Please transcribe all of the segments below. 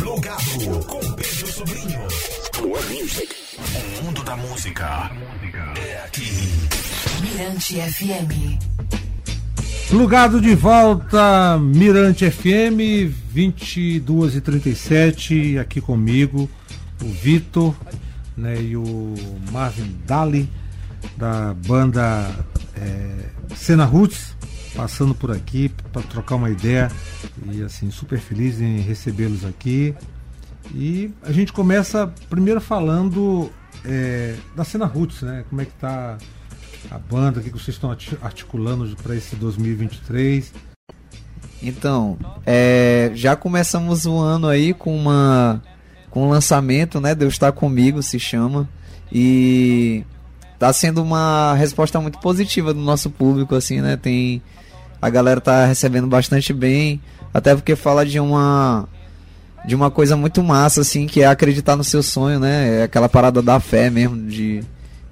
Plugado com Pedro Sobrinho. O mundo da música é aqui. Mirante FM. Plugado de volta, Mirante FM, 22 e 37 aqui comigo, o Vitor né, e o Marvin Dali, da banda é, Cena Roots, passando por aqui para trocar uma ideia e assim, super feliz em recebê-los aqui. E a gente começa primeiro falando é, da Cena Roots, né? Como é que tá a banda, o que vocês estão articulando para esse 2023? Então, é, já começamos o ano aí com uma com um lançamento, né? Deus está comigo, se chama. E tá sendo uma resposta muito positiva do nosso público, assim, né? Tem a galera tá recebendo bastante bem, até porque fala de uma de uma coisa muito massa, assim, que é acreditar no seu sonho, né? É aquela parada da fé mesmo, de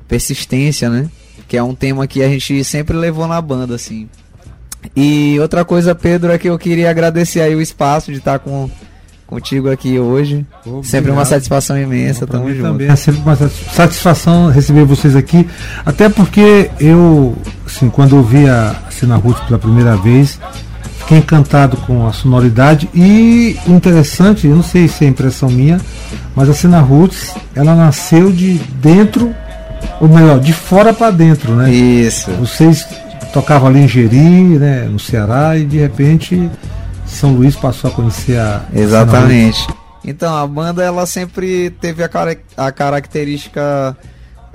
persistência, né? Que é um tema que a gente sempre levou na banda, assim. E outra coisa, Pedro, é que eu queria agradecer aí o espaço de estar com, contigo aqui hoje. Obrigado. Sempre uma satisfação imensa, Bom, tamo junto. Também é sempre uma satisfação receber vocês aqui, até porque eu, assim, quando eu vi a Cena Ruth pela primeira vez, fiquei encantado com a sonoridade e interessante, eu não sei se é impressão minha, mas a Cena Roots, ela nasceu de dentro ou melhor, de fora para dentro, né? Isso. Vocês tocavam ali em Jeri, né, no Ceará, e de repente São Luís passou a conhecer a. Exatamente. Então, a banda ela sempre teve a, cara a característica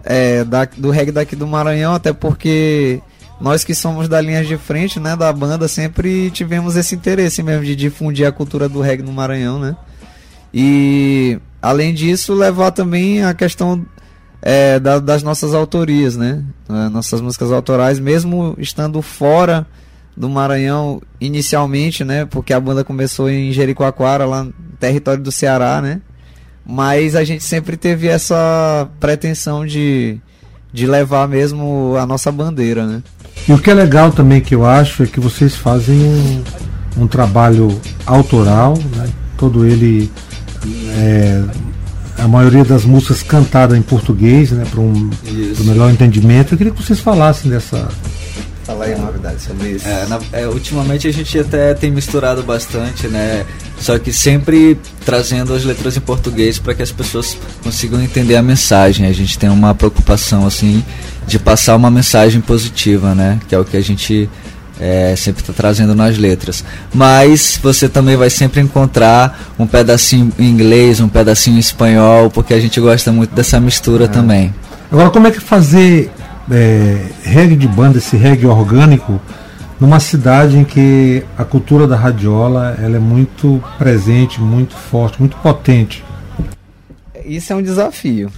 é, da, do reggae daqui do Maranhão, até porque nós que somos da linha de frente, né, da banda, sempre tivemos esse interesse mesmo de difundir a cultura do reggae no Maranhão, né? E além disso, levar também a questão é, da, das nossas autorias, né? Nossas músicas autorais, mesmo estando fora do Maranhão inicialmente, né? Porque a banda começou em Jericoacoara, lá no território do Ceará, né? Mas a gente sempre teve essa pretensão de, de levar mesmo a nossa bandeira, né? E o que é legal também que eu acho é que vocês fazem um, um trabalho autoral, né? Todo ele é, a maioria das músicas cantadas em português, né, para um melhor entendimento. Eu queria que vocês falassem dessa. Falar aí novidade sobre isso. É, na, é, ultimamente a gente até tem misturado bastante, né? Só que sempre trazendo as letras em português para que as pessoas consigam entender a mensagem. A gente tem uma preocupação assim de passar uma mensagem positiva, né? Que é o que a gente é, sempre está trazendo nas letras. Mas você também vai sempre encontrar um pedacinho em inglês, um pedacinho em espanhol, porque a gente gosta muito dessa mistura é. também. Agora, como é que fazer é, reggae de banda, esse reggae orgânico, numa cidade em que a cultura da radiola ela é muito presente, muito forte, muito potente? Isso é um desafio.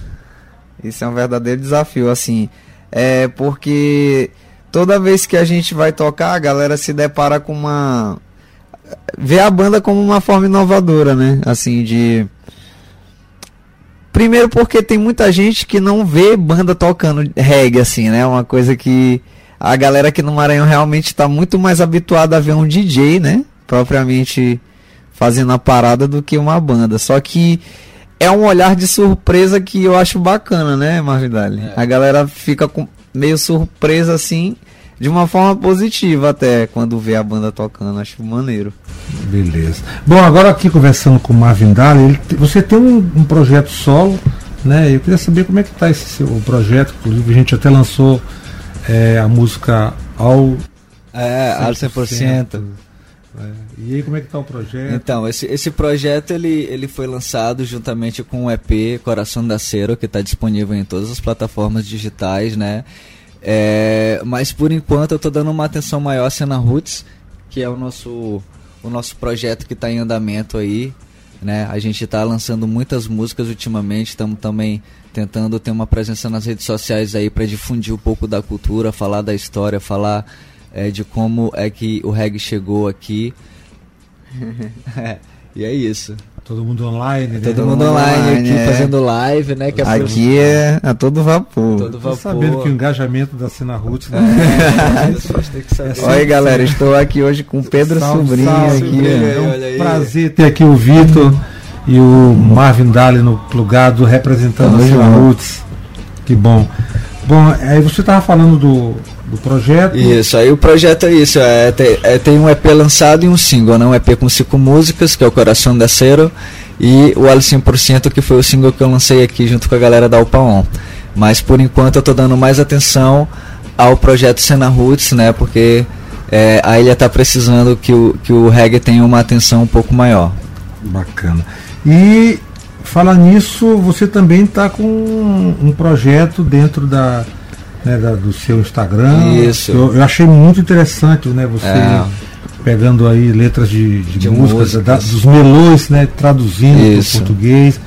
Isso é um verdadeiro desafio, assim. É porque toda vez que a gente vai tocar, a galera se depara com uma. vê a banda como uma forma inovadora, né? Assim, de. Primeiro porque tem muita gente que não vê banda tocando reggae, assim, né? Uma coisa que a galera aqui no Maranhão realmente está muito mais habituada a ver um DJ, né? Propriamente fazendo a parada do que uma banda. Só que é um olhar de surpresa que eu acho bacana, né, Marvidale? É. A galera fica com, meio surpresa assim de uma forma positiva até quando vê a banda tocando, acho maneiro. Beleza. Bom, agora aqui conversando com o Marvin Daly, você tem um, um, projeto solo, né? Eu queria saber como é que está esse seu projeto, inclusive a gente até lançou é, a música ao é, ao 100%. É. E aí como é que está o projeto? Então, esse, esse projeto ele, ele foi lançado juntamente com o EP Coração da Cero, que está disponível em todas as plataformas digitais, né? É, mas por enquanto eu estou dando uma atenção maior à cena Roots, que é o nosso, o nosso projeto que está em andamento aí. Né? A gente está lançando muitas músicas ultimamente, estamos também tentando ter uma presença nas redes sociais aí para difundir um pouco da cultura, falar da história, falar é, de como é que o reggae chegou aqui. é, e é isso. Todo mundo online, né? Todo, mundo online, online aqui é. fazendo live, né? Que é aqui é a todo vapor. Todo vapor. Sabendo que o engajamento da cena Roots. Né? É. Oi, galera, estou aqui hoje com Pedro salve, Sobrinho. Salve, aqui, é um prazer ter aqui o Vitor e o Marvin Daly no plugado representando Tamo a Cena. Roots. Que bom. Bom, aí você estava falando do, do projeto. Isso, aí o projeto é isso, é, te- é, tem um EP lançado e um single, né? Um EP com cinco músicas, que é o Coração da Cero, e o Al 100%, que foi o single que eu lancei aqui junto com a galera da Upaon. Mas por enquanto eu tô dando mais atenção ao projeto Cena Roots, né? Porque é, a ilha tá precisando que o, que o reggae tenha uma atenção um pouco maior. Bacana. E falar nisso, você também está com um projeto dentro da, né, da- do seu Instagram. Isso. Eu, eu achei muito interessante, né? Você É. pegando aí letras de, de, De músicas, músicas. da- dos melões, né? Traduzindo para português,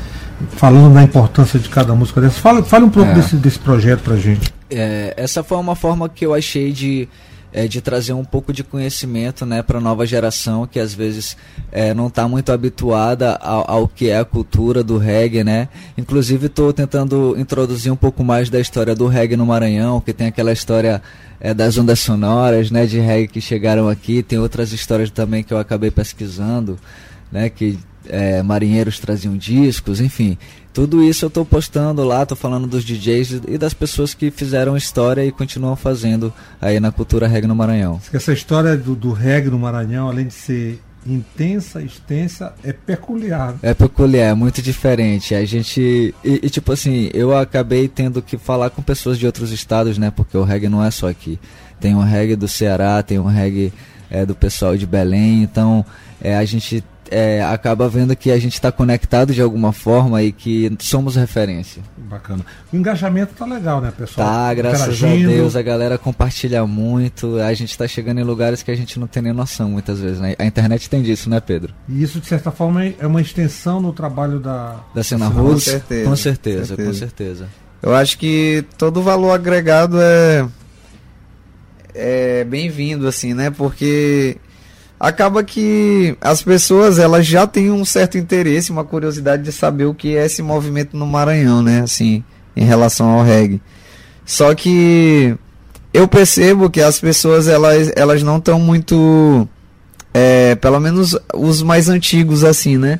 falando da importância de cada música dessa. Fala, fala um pouco É. desse, desse projeto pra gente. É, essa foi uma forma que eu achei de, é, de trazer um pouco de conhecimento né, para a nova geração que às vezes é, não está muito habituada ao, ao que é a cultura do reggae. Né? Inclusive estou tentando introduzir um pouco mais da história do reggae no Maranhão, que tem aquela história é, das ondas sonoras né, de reggae que chegaram aqui, tem outras histórias também que eu acabei pesquisando, né, que é, marinheiros traziam discos, enfim. Tudo isso eu estou postando lá, estou falando dos DJs e das pessoas que fizeram história e continuam fazendo aí na cultura reggae no Maranhão. Essa história do, do reggae no Maranhão, além de ser intensa, extensa, é peculiar. É peculiar, é muito diferente. A gente. E, e, tipo assim, eu acabei tendo que falar com pessoas de outros estados, né? Porque o reggae não é só aqui. Tem um reggae do Ceará, tem um reggae é, do pessoal de Belém, então é, a gente é, acaba vendo que a gente está conectado de alguma forma e que somos referência. Bacana. O engajamento tá legal, né, pessoal? Tá, graças a. Deus, a galera compartilha muito. A gente tá chegando em lugares que a gente não tem nem noção muitas vezes, né? A internet tem disso, né, Pedro? E isso, de certa forma, é uma extensão no trabalho da. Da cena Cena roots, certeza, com certeza, certeza. com certeza. Eu acho que todo valor agregado é é bem-vindo assim, né? Porque acaba que as pessoas elas já têm um certo interesse, uma curiosidade de saber o que é esse movimento no Maranhão, né? Assim, em relação ao reggae. Só que eu percebo que as pessoas elas, elas não estão muito é, pelo menos os mais antigos assim, né?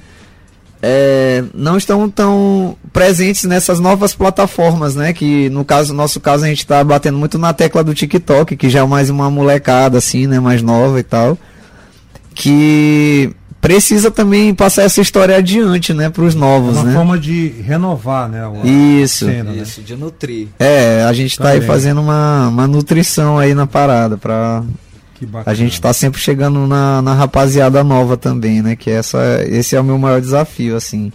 é, não estão tão presentes nessas novas plataformas, né? Que no caso, nosso caso, a gente está batendo muito na tecla do TikTok, que já é mais uma molecada, assim, né? Mais nova e tal. Que precisa também passar essa história adiante, né? Para os É novos, uma né? forma de renovar, né? Isso. cena, né? Isso, de nutrir. É, a gente tá aí fazendo uma, uma nutrição aí na parada pra Que bacana. a gente tá sempre chegando na, na rapaziada nova também, né? Que essa, esse é o meu maior desafio, assim,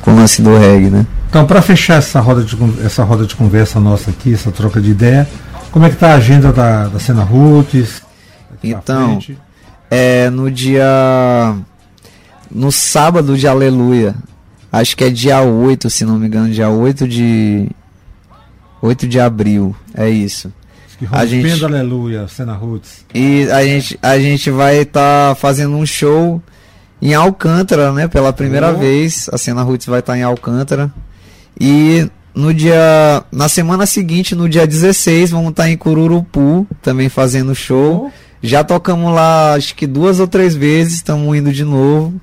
com o lance do reggae, né? Então, para fechar essa roda, de, essa roda de conversa nossa aqui, essa troca de ideia, como é que tá a agenda da, da cena Roots? Então, frente? É no dia. No sábado de Aleluia. Acho que é dia 8, se não me engano, dia 8 de. 8 de abril. É isso. a gente- aleluia, cena Roots. E a gente, a gente vai estar fazendo um show em Alcântara, né? Pela primeira Oh. vez. A cena Roots vai estar em Alcântara. E no dia. Na semana seguinte, no dia 16, vamos estar em Cururupu, também fazendo show. Já tocamos lá, acho que duas ou três vezes, estamos indo de novo.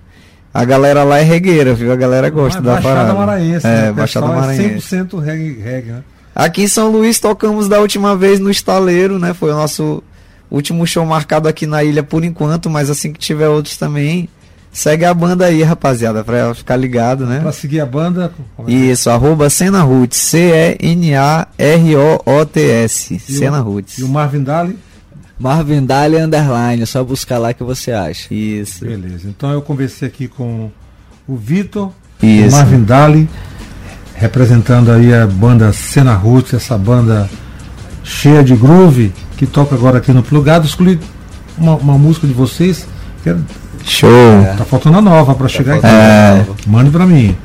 A galera lá é regueira, viu? A galera gosta da Baixada parada. Maranhense, É, né? Baixada Maranhense. É 100% reggae, reggae, né? Aqui em São Luís tocamos da última vez no Estaleiro, né? Foi o nosso último show marcado aqui na ilha por enquanto, mas assim que tiver outros também, segue a banda aí, rapaziada, pra ficar ligado, né? Pra seguir a banda. é é? Isso, arroba Cena Roots, C-E-N-A-R-O-O-T-S, o- Cena Roots. E o Marvin Daly? Marvin Daly Underline, é só buscar lá que você acha. Isso, Beleza. Então eu conversei aqui com o Vitor, o. Marvin Daly, representando aí a banda Cena Roots, essa banda cheia de groove, que toca agora aqui no Plugado. Escolhi uma, uma música de vocês, que é- Show. tá faltando a nova pra chegar aqui. É. Mande pra mim.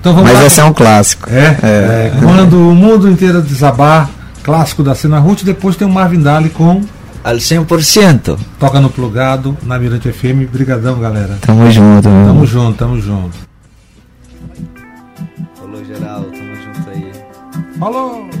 Então vamos Mas lá. esse é um clássico. É, É. é, quando o mundo inteiro desabar, clássico da Cena Roots, depois tem o Marvin Daly com Al 100%. Toca no Plugado, na Mirante FM. Brigadão, galera. Tamo junto, mano. Tamo junto, tamo junto. Falou geral, tamo junto aí. Falou!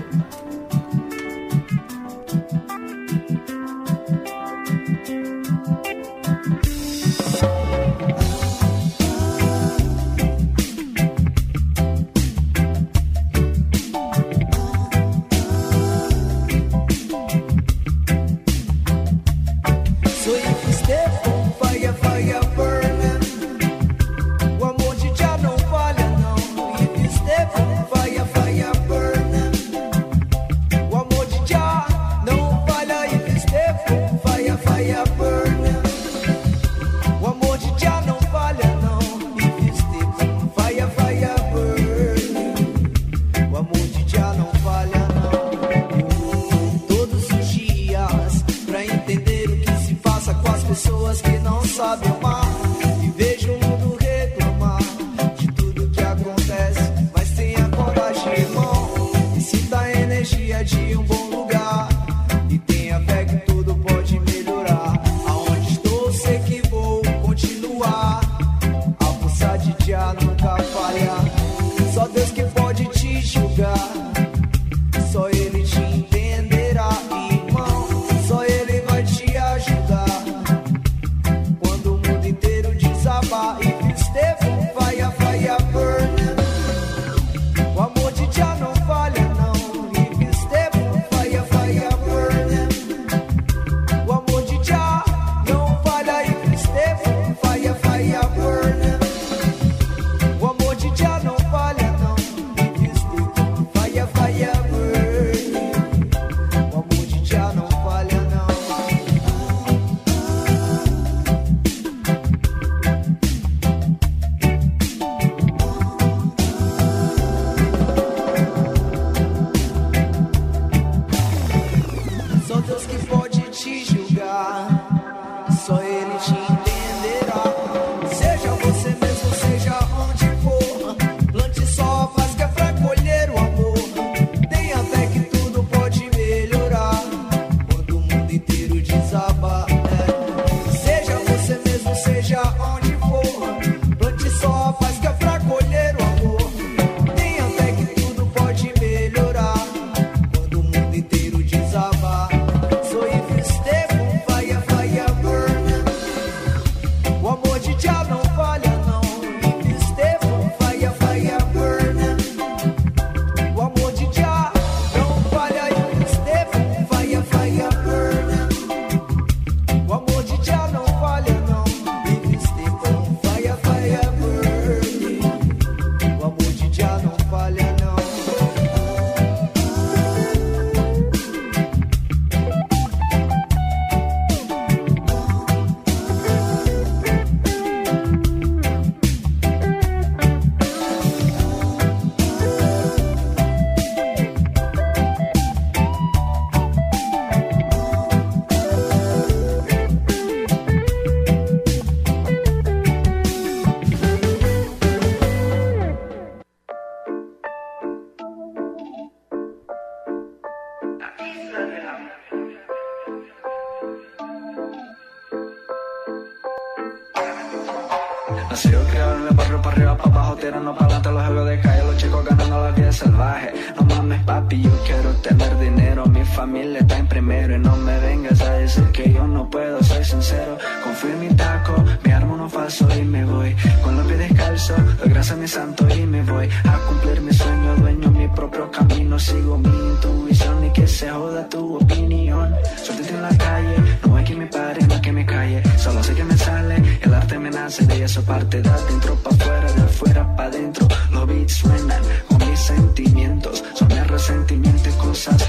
familia está en primero y no me vengas a decir que yo no puedo, soy sincero. Confío en mi taco, me armo uno falso y me voy. Con los pies descalzos, doy gracias a mi santo y me voy. A cumplir mi sueño, dueño mi propio camino. Sigo mi intuición y que se joda tu opinión. Suéltate en la calle, no hay que me pare, no hay que me calle. Solo sé que me sale, el arte me nace de eso parte. De adentro pa' afuera, de afuera pa' adentro. Los beats suenan con mis sentimientos. Son el resentimiento y cosas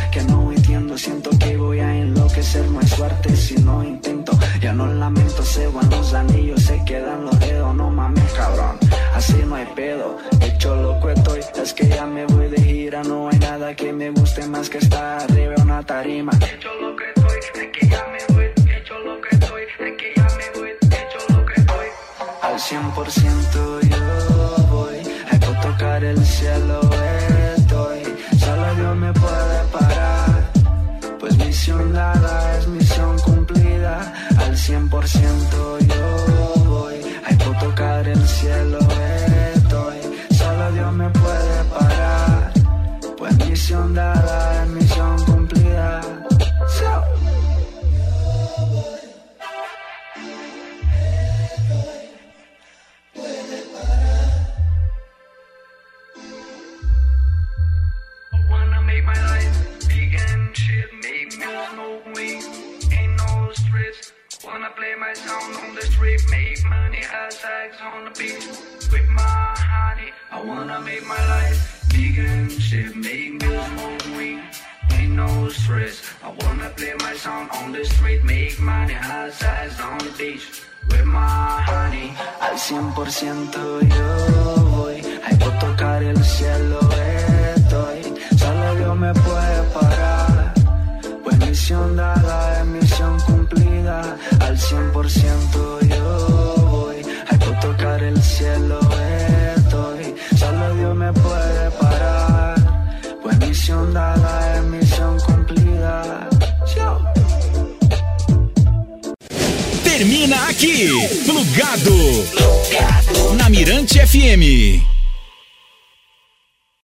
play my sound on the street, make money, ass sex on the beat. With my honey, I wanna make my life big and shit, make me smoke weed. Ain't no stress, I wanna play my sound on the street, make money, ass sex on the beach. With my honey, al 100% yo voy, hay que tocar el cielo. FM.